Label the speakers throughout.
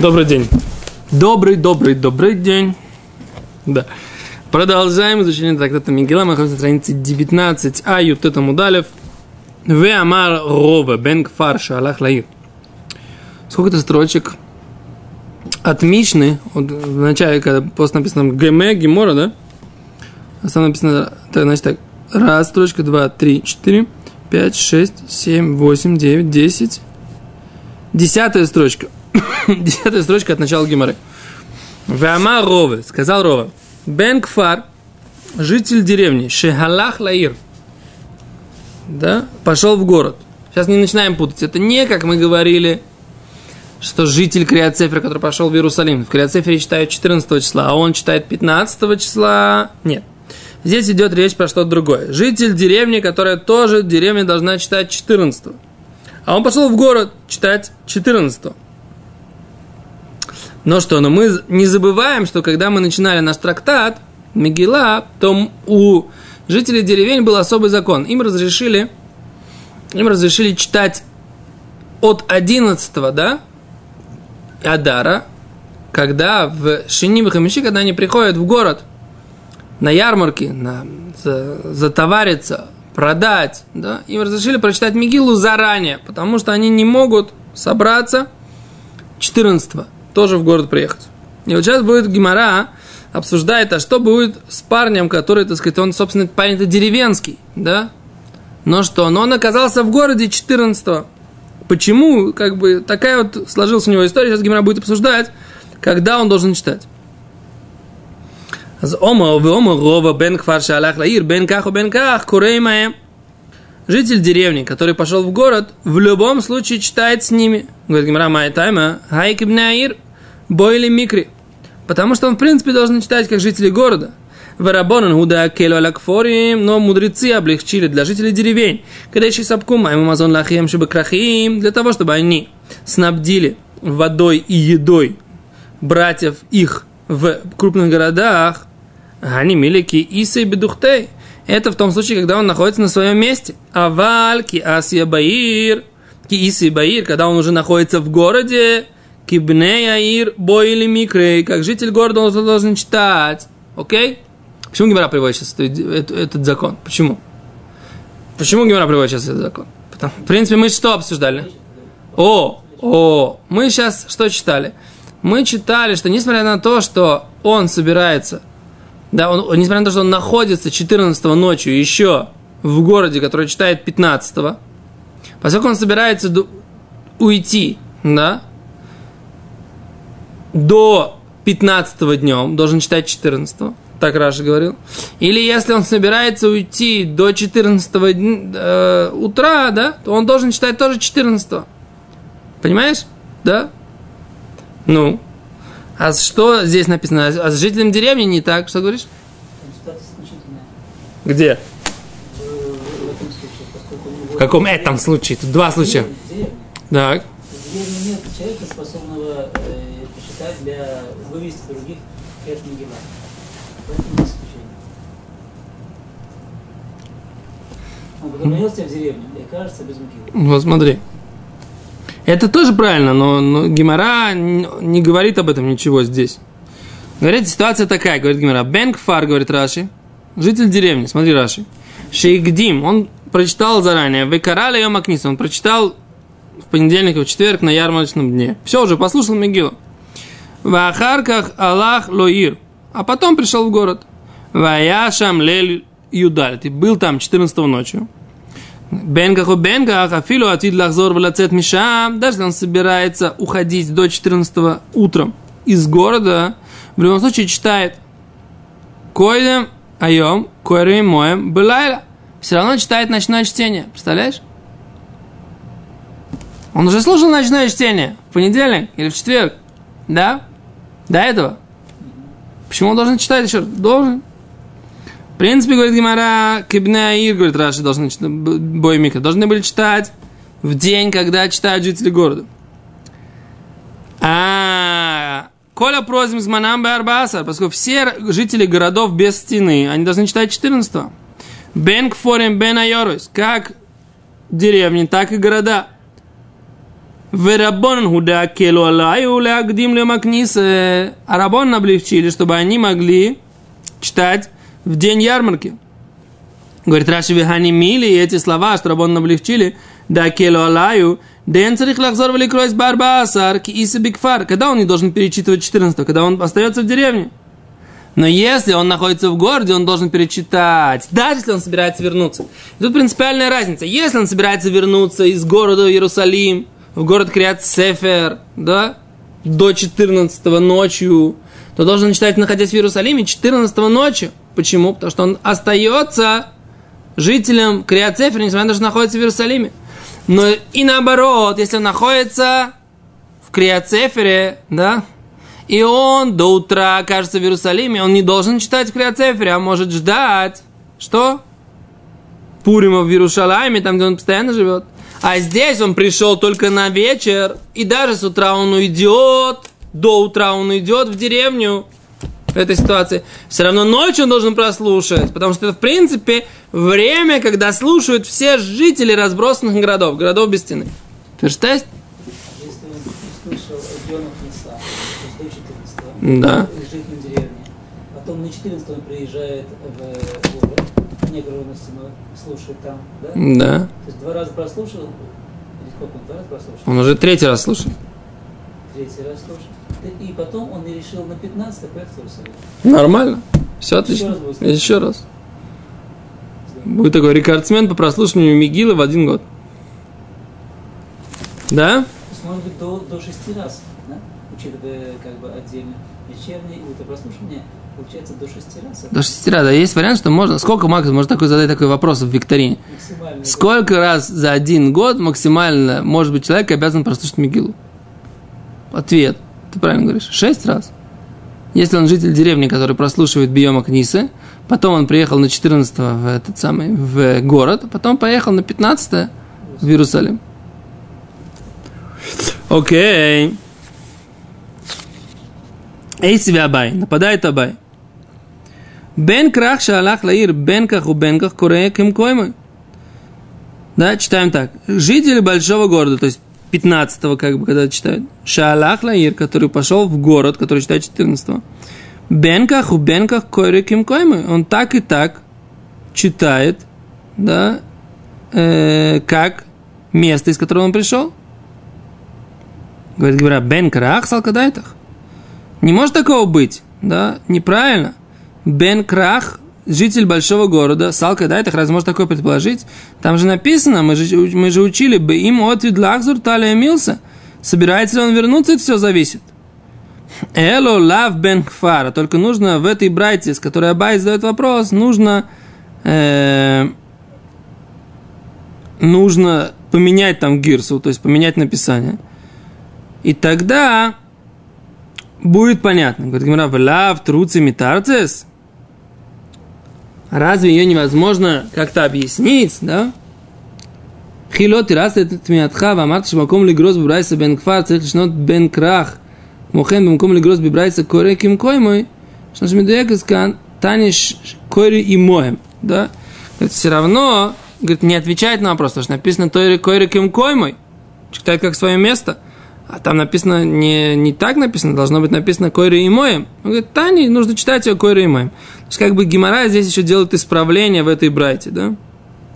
Speaker 1: Добрый день. Добрый, добрый, добрый день. Да. Продолжаем изучение трактата Мигела. Мы находимся на странице 19. А, Ютета Мудалев. Ве Амар Рова Бен Кфар Шалах Лаир. Сколько-то строчек от Мишны, вот в начале, когда пост написано ГМ, Гемора, да? А там написано, так, значит так, раз, строчка, два, три, четыре, пять, шесть, семь, восемь, девять, десять. Десятая строчка – Десятая строчка от начала Гимары. Вама Рове, сказал Рова. Бен Кфар, житель деревни, Шехалах Лаир, да, пошел в город. Сейчас не начинаем путать. Это не, как мы говорили, что житель Криоцефера, который пошел в Иерусалим. В Криоцефере читают 14 числа, а он читает 15 числа. Нет. Здесь идет речь про что-то другое. Житель деревни, которая тоже деревня должна читать 14 А он пошел в город читать 14 но что, но мы не забываем, что когда мы начинали наш трактат, Мегила, то у жителей деревень был особый закон. Им разрешили, им разрешили читать от 11 да, Адара, когда в Шиним и Хамиши, когда они приходят в город на ярмарки, на, за, затовариться, продать, да, им разрешили прочитать Мигилу заранее, потому что они не могут собраться 14 -го тоже в город приехать. И вот сейчас будет Гимара обсуждает, а что будет с парнем, который, так сказать, он, собственно, парень-то деревенский, да? Но что, но он оказался в городе 14 -го. Почему, как бы, такая вот сложилась у него история, сейчас Гимара будет обсуждать, когда он должен читать. אז עומר ועומר רוב בן כפר שהלך לעיר, בין כך ובין כך, קורא עמהם житель деревни, который пошел в город, в любом случае читает с ними. Говорит Гимара Майтайма, Хайкибнаир, Бойли Микри. Потому что он, в принципе, должен читать как жители города. Варабонан гуда келу алакфорим, но мудрецы облегчили для жителей деревень. Кадеши сапкум, айму мазон лахием крахим, для того, чтобы они снабдили водой и едой братьев их в крупных городах, они милики и бедухтей – это в том случае, когда он находится на своем месте. Аваль, ки асия баир, ки баир, когда он уже находится в городе, кибне аир, бой или микрей, как житель города он должен читать. Окей? Почему Гимара приводит сейчас этот, этот закон? Почему? Почему Гимара приводит сейчас этот закон? Потому, в принципе, мы что обсуждали? О, о, мы сейчас что читали? Мы читали, что несмотря на то, что он собирается да, он, несмотря на то, что он находится 14 ночью еще в городе, который читает 15 поскольку он собирается уйти, да, до 15 днем, должен читать 14 так Раша говорил. Или если он собирается уйти до 14 э, утра, да, то он должен читать тоже 14 Понимаешь? Да? Ну, а что здесь написано? А с жителем деревни не так. Что говоришь? Где? В каком этом случае? Тут два случая. Так.
Speaker 2: В деревне нет человека, способного э, посчитать для вывести других Кэш Мегила. Поэтому. Он повернется в деревню и окажется без Мегила.
Speaker 1: Вот смотри. Это тоже правильно, но, но Гимара не говорит об этом ничего здесь. Говорит, ситуация такая, говорит Гимара. Бен Кфар, говорит Раши, житель деревни, смотри Раши. Шейгдим, он прочитал заранее. Векарали ее Макниса, он прочитал в понедельник и в четверг на ярмарочном дне. Все, уже послушал Мегилу. В Ахарках Аллах Лоир. А потом пришел в город. Ваяшам Лель Юдаль. Ты был там 14 ночью. Бен как бен как, афилу атид лахзор влацет мишам, даже если он собирается уходить до 14 утром из города, в любом случае читает Койдем айом, койрем моем, былайла. Все равно читает ночное чтение. Представляешь? Он уже слушал ночное чтение в понедельник или в четверг. Да? До этого. Почему он должен читать еще? Должен принципе, говорит Гимара, Кибнаир, говорит Раши, должны бой Мика, должны были читать в день, когда читают жители города. А Коля просим с Манам Арбаса, поскольку все жители городов без стены, они должны читать 14 -го. Бен Кфорем Бен Айорус, как деревни, так и города. Верабон худа келу алаю лягдим лемакнис. А рабон облегчили, чтобы они могли читать в день ярмарки. Говорит Раши Вихани Мили, эти слова, что Рабон облегчили, да келу алаю, Ден царих лахзор великройс барбасар, ки иса бигфар. Когда он не должен перечитывать 14 когда он остается в деревне. Но если он находится в городе, он должен перечитать, даже если он собирается вернуться. Тут принципиальная разница. Если он собирается вернуться из города Иерусалим, в город Криат Сефер, да, до 14 ночью, то должен читать, находясь в Иерусалиме, 14 ночью. Почему? Потому что он остается жителем Криат Сефер, несмотря на то, что находится в Иерусалиме. Но и наоборот, если он находится в Криат Сефере, да, и он до утра окажется в Иерусалиме, он не должен читать Криацефере, а может ждать, что? Пурима в Иерусалиме, там, где он постоянно живет. А здесь он пришел только на вечер, и даже с утра он уйдет, до утра он уйдет в деревню в этой ситуации. Все равно ночью он должен прослушать, потому что это, в принципе, время, когда слушают все жители разбросанных городов, городов без стены. Ты
Speaker 2: до 14
Speaker 1: Да.
Speaker 2: Потом на 14 он приезжает в город, негровности слушает там, да?
Speaker 1: Да.
Speaker 2: То есть два раза прослушал, или сколько он, два раза прослушал?
Speaker 1: Он уже третий раз слушает.
Speaker 2: Третий раз слушал. И потом он решил на 15 поехать в Иерусалим.
Speaker 1: Нормально. Все отлично.
Speaker 2: раз будет слушать.
Speaker 1: Еще раз. Будет такой рекордсмен по прослушиванию Мигилы в один год. Да?
Speaker 2: То есть, может быть, до, до шести раз, да? учитывая как бы отдельно вечернее и утро прослушивание, получается до шести раз.
Speaker 1: До шести раз. Да, есть вариант, что можно... Сколько максимум может такой задать такой вопрос в викторине? Сколько раз за один год максимально может быть человек обязан прослушать Мигилу? Ответ. Ты правильно говоришь. Шесть раз. Если он житель деревни, который прослушивает Биома Книсы, потом он приехал на 14 в этот самый в город, потом поехал на 15 в Иерусалим. Окей. Эй себя Абай. Нападает Абай. Бен крах шалах лаир, бен ках у бен ках курея кем коймой. Да, читаем так. Жители большого города, то есть 15 как бы, когда читают. Шалах лаир, который пошел в город, который читает 14 Бенках у бенках койры ким коймы. Он так и так читает, да, э, как место, из которого он пришел. Говорит, говоря, бен крах салкадайтах. Не может такого быть, да, неправильно. Бен крах, житель большого города, салка дайтах, разве может такое предположить? Там же написано, мы же, мы же учили бы им от видлахзур талия милса. Собирается ли он вернуться, это все зависит. Эло лав бен хфара. Только нужно в этой брайте, с которой Абай задает вопрос, нужно э, нужно поменять там гирсу, то есть поменять написание. И тогда будет понятно. Говорит Гимара, лав труци митарцес. Разве ее невозможно как-то объяснить, да? Хилот и раз это тмиатха, вамарт шмаком ли гроз бибрайса бен кфар, цех лишнот бен крах, мохем бемком ли гроз бибрайса кой мой? что ж медуэкаскан, таниш кори и моем, да? Это все равно, говорит, не отвечает на вопрос, потому что написано тойри кори ким кой мой? читает как свое место – а там написано не, не так написано, должно быть написано койри и моем. Он говорит, Тани, нужно читать ее койри и моем. То есть, как бы Гимара здесь еще делает исправление в этой брайте, да?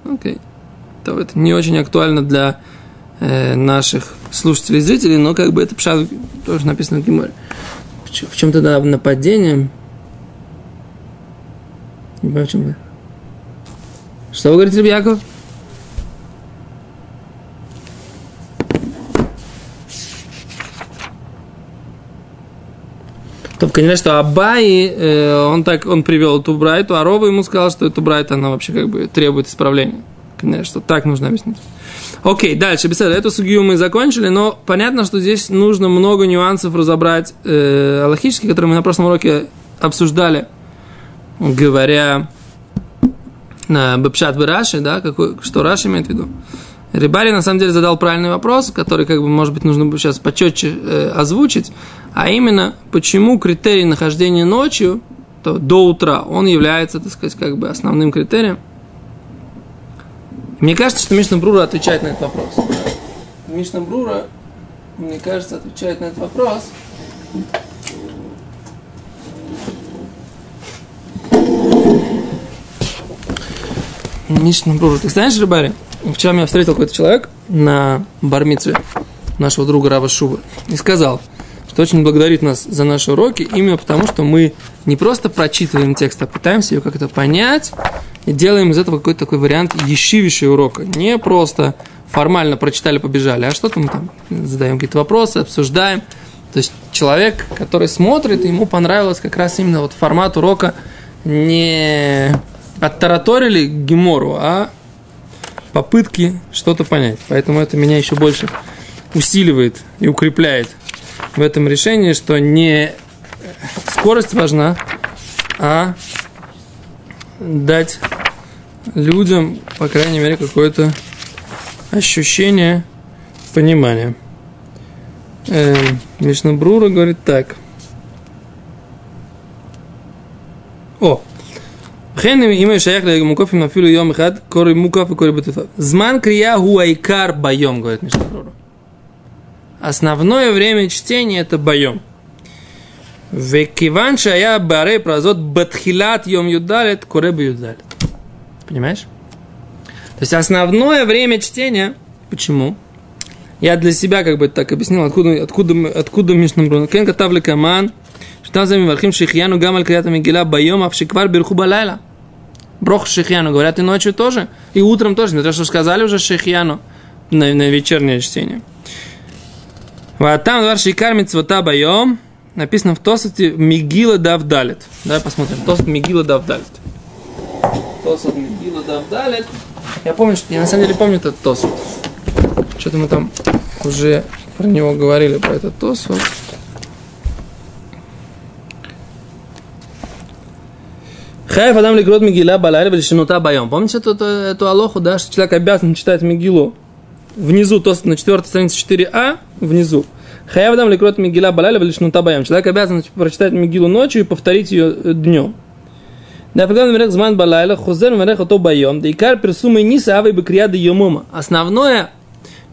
Speaker 1: Окей. То это не очень актуально для э, наших слушателей и зрителей, но как бы это пшат тоже написано в Гимаре. В чем тогда нападение? Не понимаю, в чем вы. Что вы говорите, Яков? То, конечно, что Абай, э, он так, он привел эту брайту, а Рова ему сказал, что эту брайту, она вообще как бы требует исправления. Конечно, что так нужно объяснить. Окей, дальше, беседа. Эту сугию мы закончили, но понятно, что здесь нужно много нюансов разобрать э, аллахические, которые мы на прошлом уроке обсуждали, говоря на Бепшат Раши, да, какой, что Раши имеет в виду. Рибари на самом деле задал правильный вопрос, который, как бы, может быть, нужно бы сейчас почетче э, озвучить, а именно, почему критерий нахождения ночью, то до утра, он является, так сказать, как бы основным критерием. Мне кажется, что Мишна Брура отвечает на этот вопрос. Мишна Брура мне кажется, отвечает на этот вопрос. Мишна Брура. Ты знаешь, Рыбари, вчера меня встретил какой-то человек на бармицве нашего друга Рава Шубы и сказал, что очень благодарит нас за наши уроки, именно потому, что мы не просто прочитываем текст, а пытаемся ее как-то понять и делаем из этого какой-то такой вариант ещивейшего урока. Не просто формально прочитали, побежали, а что-то мы там задаем какие-то вопросы, обсуждаем. То есть человек, который смотрит, ему понравилось как раз именно вот формат урока не оттараторили Гемору, а попытки что-то понять. Поэтому это меня еще больше усиливает и укрепляет в этом решении, что не скорость важна, а дать людям, по крайней мере, какое-то ощущение понимания. Э, Мишна Брура говорит так. О! Хен им и шаях лег муков им нафилу йом хад, кори муков и кори бутефав. Зман крия гуайкар байом, говорит Мишна Брура основное время чтения это боем. Векиван шая баре прозот батхилат йом юдалет куреб юдалет. Понимаешь? То есть основное время чтения, почему? Я для себя как бы так объяснил, откуда, откуда, откуда Мишнабрун. Кен катавли каман, что за мивархим шихьяну гамаль криата мигила байом авшиквар бирху балайла. Брох шихьяну, говорят и ночью тоже, и утром тоже. Но то, что сказали уже шихьяну на, на вечернее чтение. Вот там двор шикар митцвота байом, написано в Тосоте Мигила Давдалит. Давай посмотрим. Тосот Мигила Давдалит. Тосот Мигила Давдалит. Я помню, что я на самом деле помню этот Тосот. Что-то мы там уже про него говорили, про этот Тосот. Хайф Адам Ликрот Мигила Балайра Велишинута Байом. Помните эту, эту, эту алоху, да, что человек обязан читать Мигилу? Внизу, то на четвертой странице 4а, внизу. Хаявдам лекрот Мигила Балаля Велишнута Баям. Человек обязан прочитать Мигилу ночью и повторить ее днем. Нафигам наверх зман балайла, хузер наверх ото байом, да икар персумы ниса авай бакрия да йомума. Основное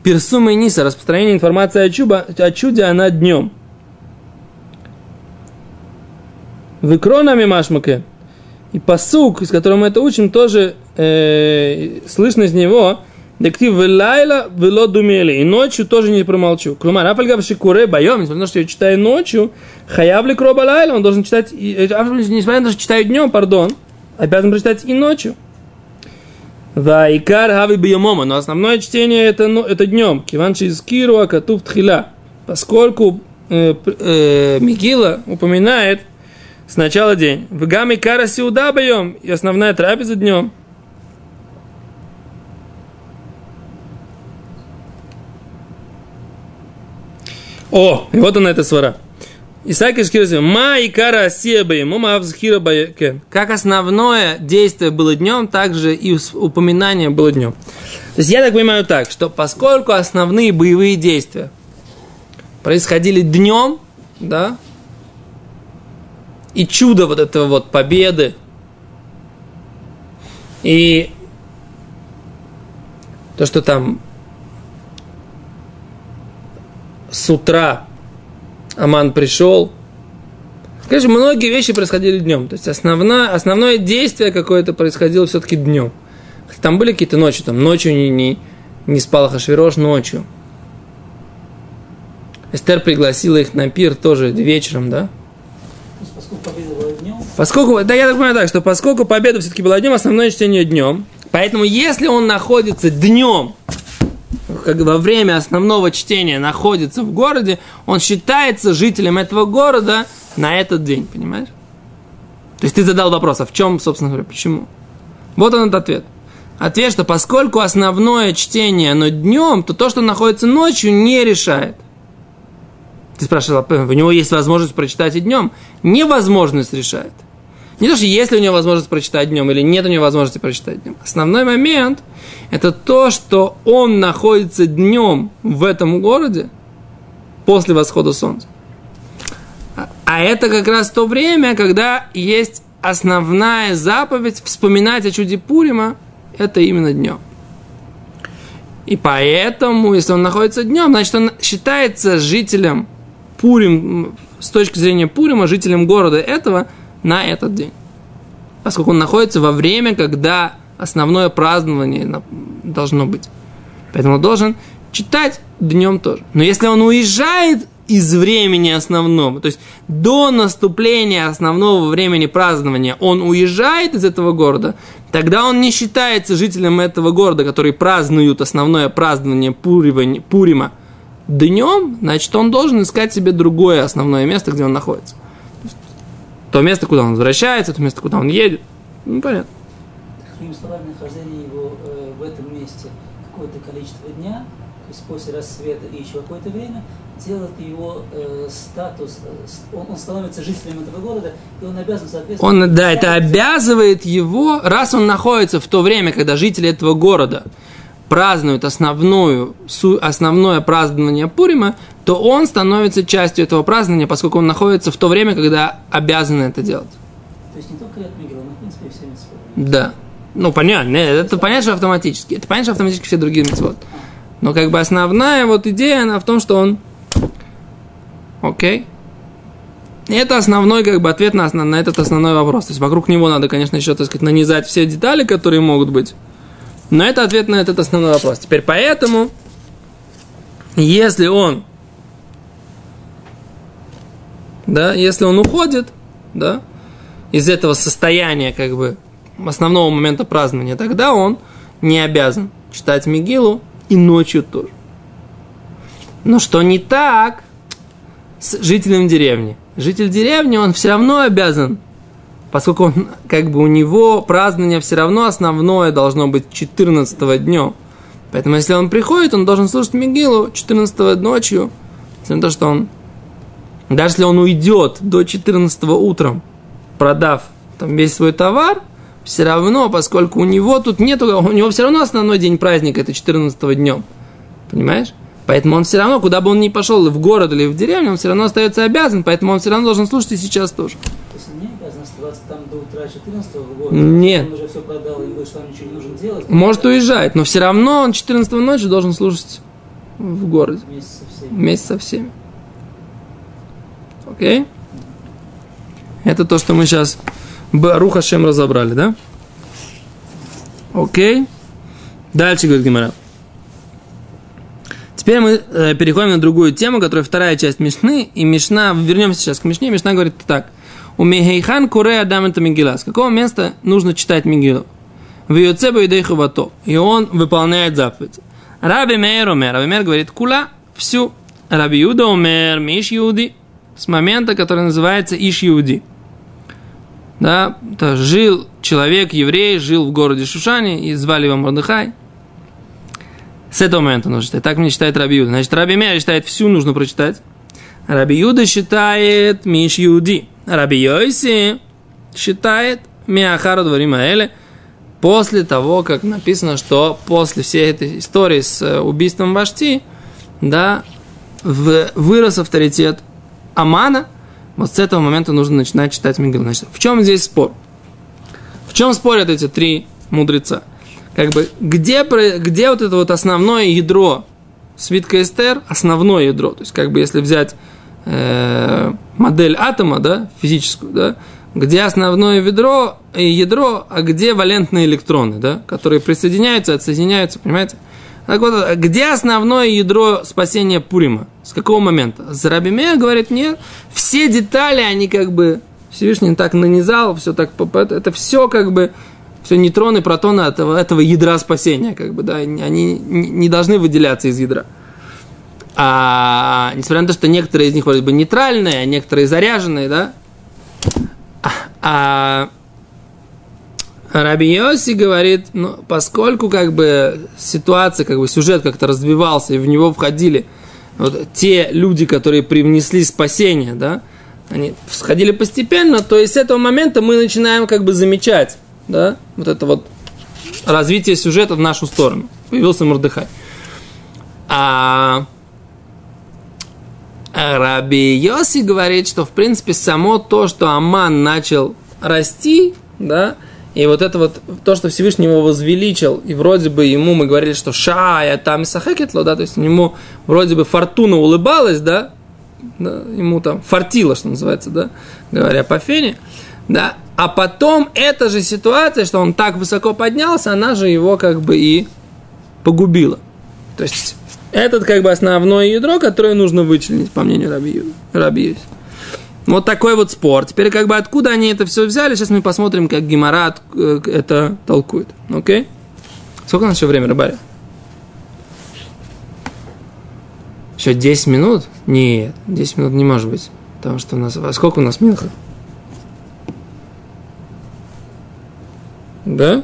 Speaker 1: персумы ниса, распространение информации о, чуба, о чуде, она днем. Выкронами машмаке. И посук, из которого мы это учим, тоже э, слышно из него, Дектив лайла вело думели. И ночью тоже не промолчу. Клумар, афальгав шикуре байом, несмотря на то, что я читаю ночью, хаявли кроба лайла, он должен читать, несмотря на то, что читаю днем, пардон, обязан прочитать и ночью. Вайкар хави биомома, но основное чтение это, ну, это днем. Киванчи из Киру Акатув Тхила. Поскольку э, э, Мигила упоминает сначала день. В гамме кара сиуда боем, и основная трапеза днем. О, и вот она эта свара. Исаак Ишкирси, ма и кара асеба мума авзхира. Как основное действие было днем, так же и упоминание было днем. То есть я так понимаю так, что поскольку основные боевые действия происходили днем, да, и чудо вот этого вот победы, и то, что там с утра Аман пришел. Конечно, многие вещи происходили днем. То есть основное, основное действие какое-то происходило все-таки днем. Там были какие-то ночи, там ночью не, не, не спал Хашвирош ночью. Эстер пригласила их на пир тоже вечером, да?
Speaker 2: Поскольку победа была днем.
Speaker 1: Поскольку, да, я так понимаю так, что поскольку победа все-таки была днем, основное чтение днем. Поэтому, если он находится днем во время основного чтения находится в городе, он считается жителем этого города на этот день, понимаешь? То есть ты задал вопрос, а в чем, собственно говоря, почему? Вот он этот ответ. Ответ, что поскольку основное чтение, оно днем, то то, что находится ночью, не решает. Ты спрашивал, у него есть возможность прочитать и днем. Невозможность решает. Не то, что есть ли у него возможность прочитать днем или нет у него возможности прочитать днем. Основной момент – это то, что он находится днем в этом городе после восхода солнца. А это как раз то время, когда есть основная заповедь вспоминать о чуде Пурима, это именно днем. И поэтому, если он находится днем, значит, он считается жителем Пурим, с точки зрения Пурима, жителем города этого на этот день. Поскольку он находится во время, когда основное празднование должно быть. Поэтому он должен читать днем тоже. Но если он уезжает из времени основного, то есть до наступления основного времени празднования он уезжает из этого города, тогда он не считается жителем этого города, который празднуют основное празднование Пурима днем, значит, он должен искать себе другое основное место, где он находится. То место, куда он возвращается, то место, куда он едет. Ну, понятно.
Speaker 2: Другими словами, нахождение его э, в этом месте какое-то количество дня, то есть после рассвета и еще какое-то время, делает его э, статус, э, он, он становится жителем этого города, и он обязан соответственно...
Speaker 1: Он, да, это обязывает его, раз он находится в то время, когда жители этого города празднуют основную, основное празднование Пурима, то он становится частью этого празднования, поскольку он находится в то время, когда обязан это делать.
Speaker 2: То есть не только Ряд Мигрел, но в принципе все митцвот.
Speaker 1: Да. Ну, понятно, это понятно, что автоматически. Это понятно, что автоматически все другие митцвот. Но как бы основная вот идея, она в том, что он Окей? И это основной как бы ответ на, на этот основной вопрос. То есть вокруг него надо, конечно, еще, так сказать, нанизать все детали, которые могут быть. Но это ответ на этот основной вопрос. Теперь поэтому, если он, да, если он уходит, да, из этого состояния, как бы, основного момента празднования, тогда он не обязан читать Мигилу и ночью тоже. Но что не так, с жителем деревни. Житель деревни, он все равно обязан, поскольку он, как бы у него празднование все равно основное должно быть 14 днем. Поэтому, если он приходит, он должен слушать Мигилу 14 ночью, на то, что он, даже если он уйдет до 14 утром, продав там весь свой товар, все равно, поскольку у него тут нету, у него все равно основной день праздника, это 14 днем. Понимаешь? Поэтому он все равно, куда бы он ни пошел, в город или в деревню, он все равно остается обязан, поэтому он все равно должен слушать и сейчас тоже.
Speaker 2: Там до утра 14 года?
Speaker 1: Нет.
Speaker 2: Он уже все продал, и больше там ничего не нужно делать?
Speaker 1: Может уезжать, но все равно он 14 ночи должен слушать в городе.
Speaker 2: Вместе со всеми.
Speaker 1: Вместе со всеми. Окей? Это то, что мы сейчас Баруха Шем разобрали, да? Окей? Дальше говорит Гимара. Теперь мы э, переходим на другую тему, которая вторая часть Мишны. И Мишна, вернемся сейчас к Мишне. Мишна говорит так. У Мехейхан куре адам это Мигила. С какого места нужно читать Мигилу? В Йоцебу и Вато. И он выполняет заповедь. Раби Мейр умер. Раби Мейр говорит, кула всю. Раби Юда умер, Миш Юди. С момента, который называется Иш Юди. Да, то жил человек, еврей, жил в городе Шушане, и звали его Мордыхай. С этого момента нужно читать. Так мне считает Раби Юда. Значит, Раби Мея считает всю нужно прочитать. Раби Юда считает Миш Юди. Раби Йойси считает Миахару Дварима Эле. После того, как написано, что после всей этой истории с э, убийством Вашти, да, вырос авторитет Амана, вот с этого момента нужно начинать читать Мигил. Значит, в чем здесь спор? В чем спорят эти три мудреца? как бы, где, где вот это вот основное ядро свитка Эстер, основное ядро, то есть, как бы, если взять э, модель атома, да, физическую, да, где основное ядро, ядро, а где валентные электроны, да, которые присоединяются, отсоединяются, понимаете? Так вот, где основное ядро спасения Пурима? С какого момента? Зарабимея говорит, нет, все детали, они как бы Всевышний так нанизал, все так, это все как бы все нейтроны, протоны этого, этого ядра спасения, как бы, да, они не должны выделяться из ядра. А несмотря на то, что некоторые из них вроде бы нейтральные, а некоторые заряженные, да, а Раби Йоси говорит, ну, поскольку как бы ситуация, как бы сюжет как-то развивался, и в него входили вот те люди, которые привнесли спасение, да, они сходили постепенно, то есть с этого момента мы начинаем как бы замечать да, вот это вот развитие сюжета в нашу сторону. Появился Мордыхай. А Раби Йоси говорит, что в принципе само то, что Аман начал расти, да, И вот это вот, то, что Всевышний его возвеличил, и вроде бы ему мы говорили, что ша, я там сахекетло, да, то есть ему вроде бы фортуна улыбалась, да, да, ему там фартило, что называется, да, говоря по фене, да, а потом эта же ситуация, что он так высоко поднялся, она же его как бы и погубила. То есть этот как бы основное ядро, которое нужно вычленить, по мнению Раби, Раби Вот такой вот спор. Теперь как бы откуда они это все взяли, сейчас мы посмотрим, как Гимарат э, это толкует. Окей? Сколько у нас еще время, Рыбаря? Еще 10 минут? Нет, 10 минут не может быть. Потому что у нас... А сколько у нас Минха? Да?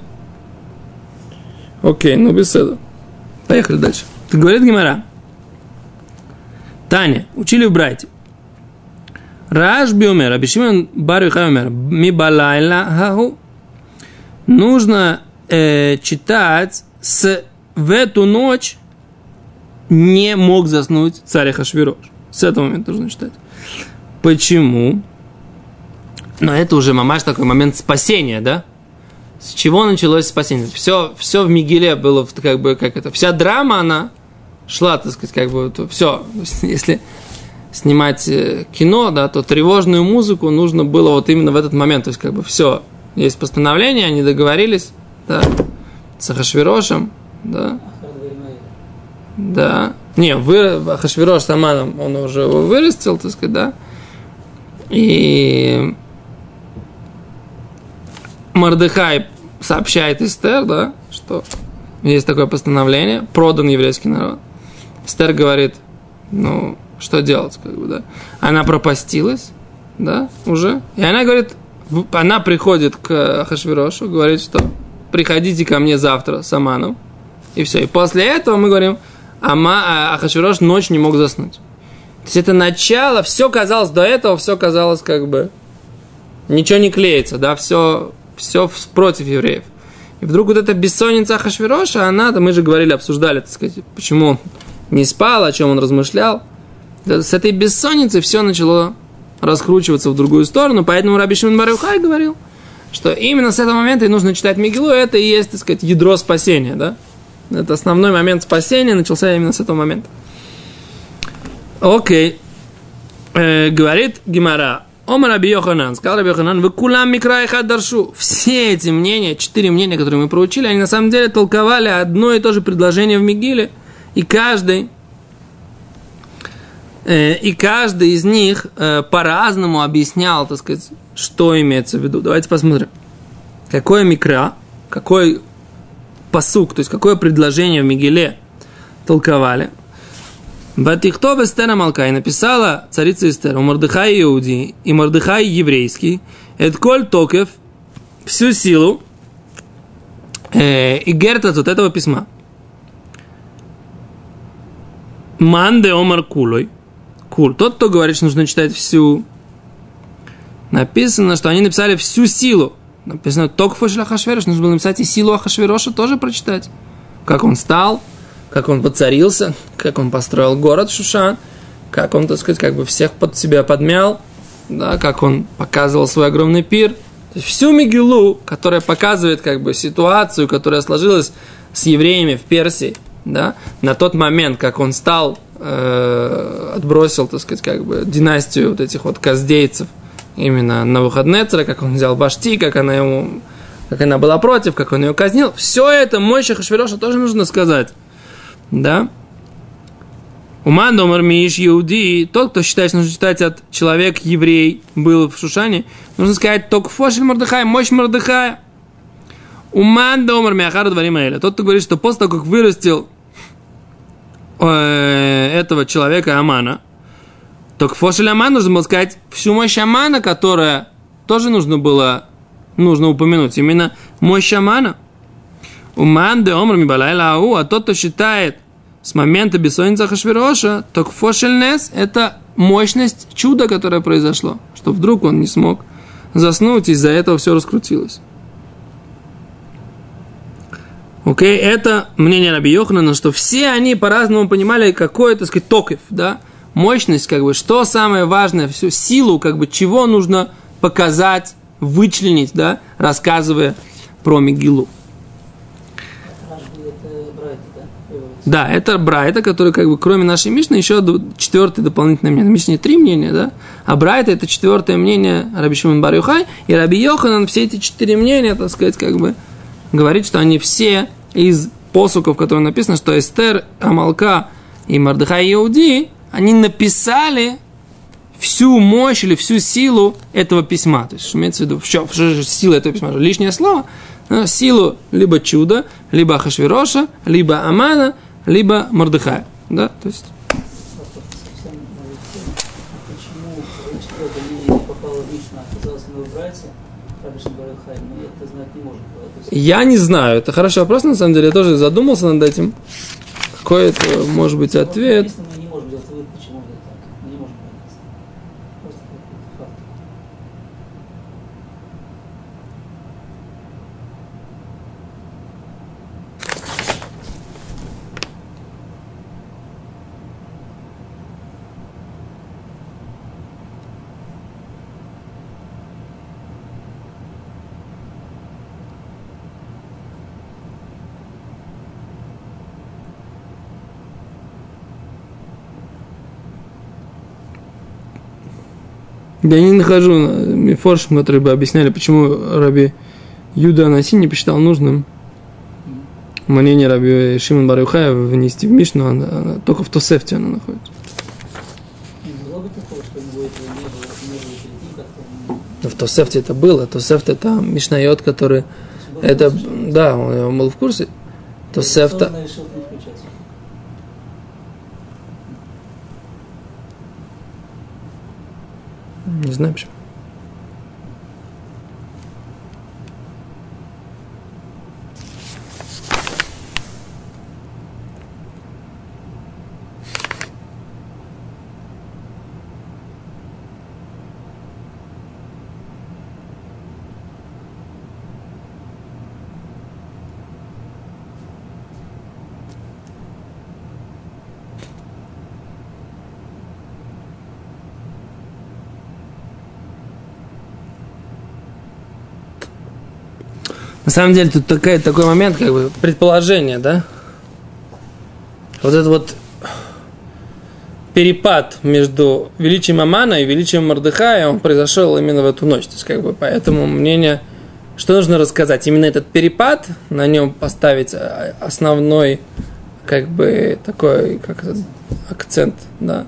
Speaker 1: Окей, ну без этого. Поехали дальше. Говорит Гимара. Таня, учили в брайте. Раш биомер, Абишиман Барюха умер, ми балайла хаху. Нужно э, читать с в эту ночь не мог заснуть царь Хашвирош. С этого момента нужно читать. Почему? Но это уже мамаш такой момент спасения, да? С чего началось спасение? Все, все в Мигеле было как бы, как это, вся драма, она шла, так сказать, как бы, то все. Если снимать э, кино, да, то тревожную музыку нужно было вот именно в этот момент. То есть, как бы, все, есть постановление, они договорились, да, с Ахашвирошем, да. Да. Не, вы, Ахашвирош с Аманом, он уже его вырастил, так сказать, да. И Мордыхай сообщает Эстер, да, что есть такое постановление, продан еврейский народ. Эстер говорит, ну, что делать, как бы, да. Она пропастилась, да, уже. И она говорит, она приходит к Хашвирошу, говорит, что приходите ко мне завтра с Аманом. И все. И после этого мы говорим, Ама, а Ахашвирош ночь не мог заснуть. То есть это начало, все казалось до этого, все казалось как бы ничего не клеится, да, все все против евреев. И вдруг вот эта бессонница Хашвироша, она, мы же говорили, обсуждали, так сказать, почему не спал, о чем он размышлял. С этой бессонницей все начало раскручиваться в другую сторону, поэтому Раби Шимон Барюхай говорил, что именно с этого момента и нужно читать Мигилу, это и есть, так сказать, ядро спасения, да? Это основной момент спасения начался именно с этого момента. Окей. Э, говорит Гимара, Омар Раби Йоханан, сказал Раби Йоханан, вы кулам микраиха даршу. Все эти мнения, четыре мнения, которые мы проучили, они на самом деле толковали одно и то же предложение в Мигиле, и каждый э, и каждый из них э, по-разному объяснял, так сказать, что имеется в виду. Давайте посмотрим. Какое микра, какой посук, то есть какое предложение в Мигеле толковали. Ватихтов Эстера Малка и написала царица Эстер у Мордыхай Иуди и Мордыхай еврейский, Эдколь Токев, всю силу э, и Герта от этого письма. Манде Омар Кулой. Кул. Тот, кто говорит, что нужно читать всю. Написано, что они написали всю силу. Написано, Токфош Ахашверош. Нужно было написать и силу Ахашвероша тоже прочитать. Как он стал, как он воцарился, как он построил город Шушан, как он, так сказать, как бы всех под себя подмял, да, как он показывал свой огромный пир. Всю Мигилу, которая показывает как бы ситуацию, которая сложилась с евреями в Персии, да, на тот момент, как он стал, э, отбросил, так сказать, как бы династию вот этих вот каздейцев, именно на выходнецера, как он взял Башти, как она ему, как она была против, как он ее казнил. Все это Мойша Хашвироша тоже нужно сказать. Да? Уман домар миш иуди, тот, кто считает, что нужно читать от человек, еврей, был в Шушане, нужно сказать только фошель Мордыхай, мощь Мордыхая. Уман домар мяхар дваримаэля. Тот, кто говорит, что после того, как вырастил этого человека Амана, только фошель Аман нужно было сказать всю мощь Амана, которая тоже нужно было нужно упомянуть. Именно мощь Амана – Уман де омр ау, а тот, кто считает с момента бессонницы Хашвироша, то фошельнес – это мощность чуда, которое произошло, что вдруг он не смог заснуть, из-за этого все раскрутилось. Окей, okay, это мнение Раби Йоханана, что все они по-разному понимали, какой, так сказать, токов, да, мощность, как бы, что самое важное, всю силу, как бы, чего нужно показать, вычленить, да, рассказывая про
Speaker 2: Брайта, да?
Speaker 1: Это Брайта, который как бы кроме нашей Мишны еще четвертое дополнительное мнение. Мишне три мнения, да? А Брайта это четвертое мнение Раби Шимон бар Йохай. И Раби Йоханан все эти четыре мнения, так сказать, как бы говорит, что они все из посуков, в которых написано, что Эстер, Амалка и Мардыхай Иуди, они написали всю мощь или всю силу этого письма. То есть, имеется в виду, в чем, что же сила этого письма? Лишнее слово. А, Силу либо чуда, либо Ахашвироша, либо Амана, либо Мордыхая. Да, то есть.
Speaker 2: А а мы это знать не можем.
Speaker 1: Я не знаю, это хороший вопрос, на самом деле, я тоже задумался над этим. Какой это может быть ответ
Speaker 2: мы не можем сделать вывод, почему это так, мы не можем понять. Просто какой-то факт.
Speaker 1: Я не нахожу мифоршим, которые бы объясняли, почему Раби Юда Анаси не посчитал нужным мнение Раби Шимон Барюхая внести в Мишну, она, она- только в Тосефте она находится.
Speaker 2: Не было бы такого, что у него этого не было, не было перед ним как-то.
Speaker 1: Но в Тосефте это было. Тосефт это Мишнайот, который... Это, да, он, он был в курсе. Тосефта...
Speaker 2: Решил не
Speaker 1: самом деле тут такой, такой момент, как бы, предположение, да? Вот этот вот перепад между величием Амана и величием Мордыхая, он произошел именно в эту ночь. То есть, как бы, поэтому мнение, что нужно рассказать? Именно этот перепад, на нем поставить а, основной, как бы, такой, как это, акцент, да?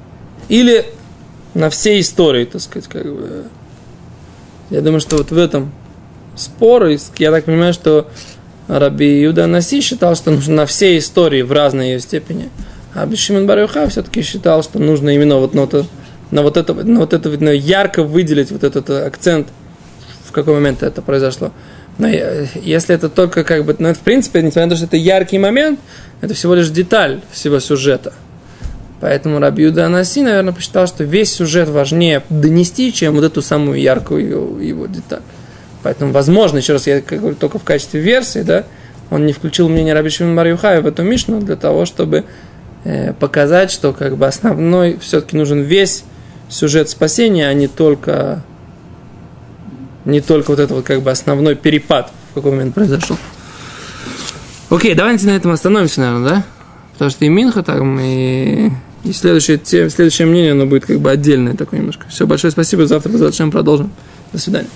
Speaker 1: Или на всей истории, так сказать, как бы. Я думаю, что вот в этом споры. Я так понимаю, что Раби Юда Наси считал, что нужно на всей истории в разной ее степени. А Раби Шимон Барюха все-таки считал, что нужно именно вот на, это- на вот это, на вот это видно, ярко выделить вот этот акцент, в какой момент это произошло. Но я- если это только как бы, ну, в принципе, несмотря на то, что это яркий момент, это всего лишь деталь всего сюжета. Поэтому Раби Юда Анаси, наверное, посчитал, что весь сюжет важнее донести, чем вот эту самую яркую его, его деталь. Поэтому, возможно, еще раз, я говорю, только в качестве версии, да, он не включил мнение Раби Шимон бар Йохая в эту Мишну для того, чтобы э, показать, что как бы основной все-таки нужен весь сюжет спасения, а не только не только вот это вот как бы основной перепад, в какой момент произошел. Окей, давайте на этом остановимся, наверное, да? Потому что и Минха там, и, и следующее, те- следующее мнение, оно будет как бы отдельное такое немножко. Все, большое спасибо, завтра, завтра продолжим. До свидания.